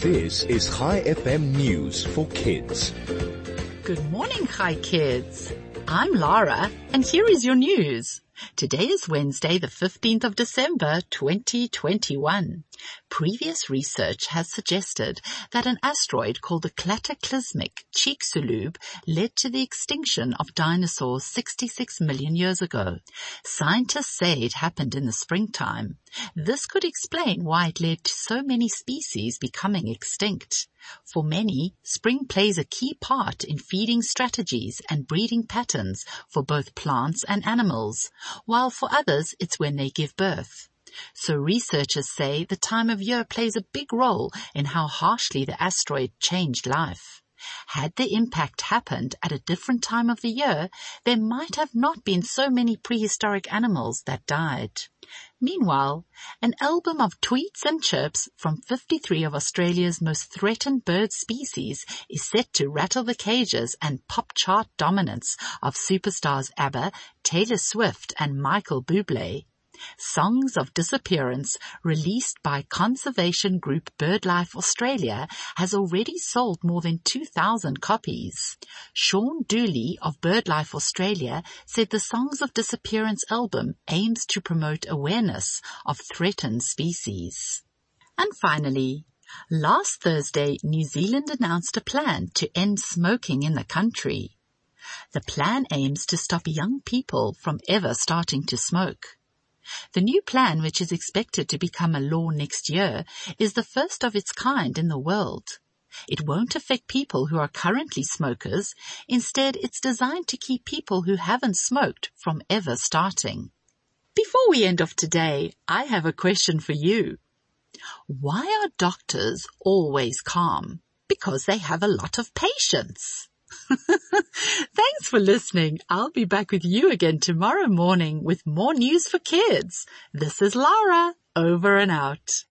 This is Chai FM News for Kids. Good morning, Chai Kids. I'm Lara and here is your news. Today is Wednesday, the 15th of December, 2021. Previous research has suggested that an asteroid called the cataclysmic Chicxulub led to the extinction of dinosaurs 66 million years ago. Scientists say it happened in the springtime. This could explain why it led to so many species becoming extinct. For many, spring plays a key part in feeding strategies and breeding patterns for both plants and animals, while for others it's when they give birth. So researchers say the time of year plays a big role in how harshly the asteroid changed life. Had the impact happened at a different time of the year, there might have not been so many prehistoric animals that died. Meanwhile, an album of tweets and chirps from 53 of Australia's most threatened bird species is set to rattle the cages and pop chart dominance of superstars ABBA, Taylor Swift and Michael Bublé. Songs of Disappearance, released by conservation group BirdLife Australia, has already sold more than 2,000 copies. Sean Dooley of BirdLife Australia said the Songs of Disappearance album aims to promote awareness of threatened species. And finally, last Thursday, New Zealand announced a plan to end smoking in the country. The plan aims to stop young people from ever starting to smoke. The new plan, which is expected to become a law next year, is the first of its kind in the world. It won't affect people who are currently smokers. Instead, it's designed to keep people who haven't smoked from ever starting. Before we end off today, I have a question for you. Why are doctors always calm? Because they have a lot of patience. Thanks for listening. I'll be back with you again tomorrow morning with more news for kids. This is Lara, over and out.